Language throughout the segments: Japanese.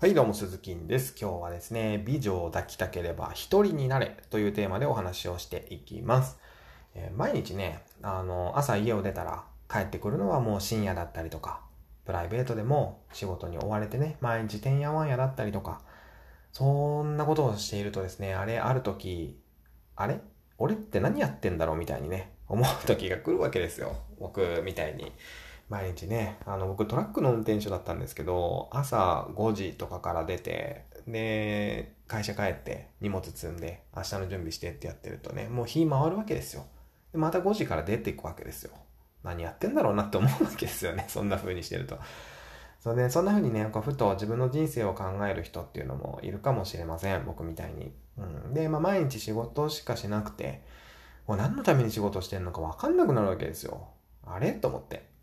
はい、どうも、鈴木です。今日はですね、美女を抱きたければ一人になれというテーマでお話をしていきます。えー毎日ね、あの、朝家を出たら帰ってくるのはもう深夜だったりとか、プライベートでも仕事に追われてね、毎日てんやわんやだったりとか、そんなことをしているとですね、あれ、ある時、あれ？俺って何やってんだろう？みたいにね、思う時が来るわけですよ。僕みたいに。毎日ね、あの、僕トラックの運転手だったんですけど、朝5時とかから出て、で、会社帰って荷物積んで、明日の準備してってやってるとね、もう日回るわけですよ。で、また5時から出ていくわけですよ。何やってんだろうなって思うわけですよね。そんな風にしてると。そうね、そんな風にね、こうふと自分の人生を考える人っていうのもいるかもしれません。僕みたいに。うん。で、まあ毎日仕事しかしなくて、もう何のために仕事してんのかわかんなくなるわけですよ。あれ？と思って。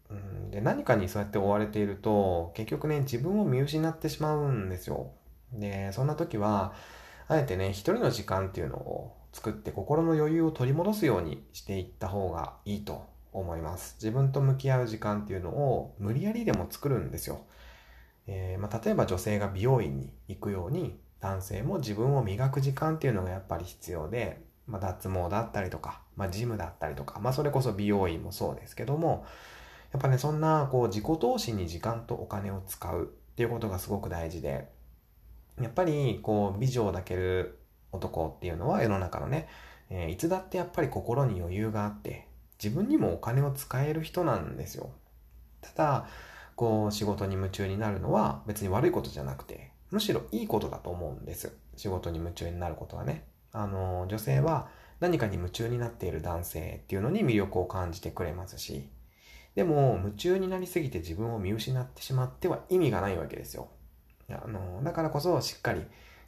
で、何かにそうやって追われていると、結局ね、自分を見失ってしまうんですよ。で、そんな時は、あえてね、一人の時間っていうのを作って心の余裕を取り戻すようにしていった方がいいと思います。自分と向き合う時間っていうのを無理やりでも作るんですよ。えーまあ、例えば女性が美容院に行くように、男性も自分を磨く時間っていうのがやっぱり必要で、まあ、脱毛だったりとか、まあ、ジムだったりとか、まあ、それこそ美容院もそうですけども、やっぱね、そんな、こう、自己投資に時間とお金を使うっていうことがすごく大事で、やっぱり、こう、美女を抱ける男っていうのは世の中のね、えーいつだってやっぱり心に余裕があって、自分にもお金を使える人なんですよ。ただ、こう、仕事に夢中になるのは別に悪いことじゃなくて、むしろいいことだと思うんです。仕事に夢中になることはね。あの、女性は何かに夢中になっている男性っていうのに魅力を感じてくれますし、でも、夢中になりすぎて自分を見失ってしまっては意味がないわけですよ。あの、だからこそしっかり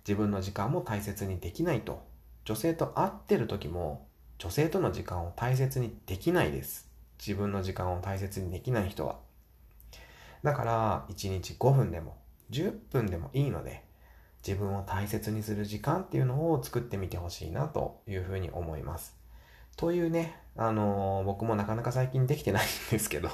自分の時間も大切にできないと。女性と会ってる時も、女性との時間を大切にできないです。自分の時間を大切にできない人は。だから、1日5分でも、10分でもいいので、自分を大切にする時間っていうのを作ってみてほしいなというふうに思います。というね、あのー僕もなかなか最近できてないんですけど、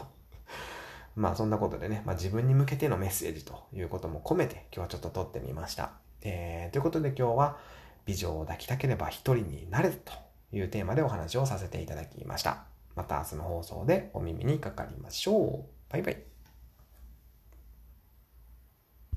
まあそんなことでね、まあ自分に向けてのメッセージということも込めて今日はちょっと撮ってみました。えー、ということで今日は美女を抱きたければ一人になれというテーマでお話をさせていただきました。また明日の放送でお耳にかかりましょう。バイバイ。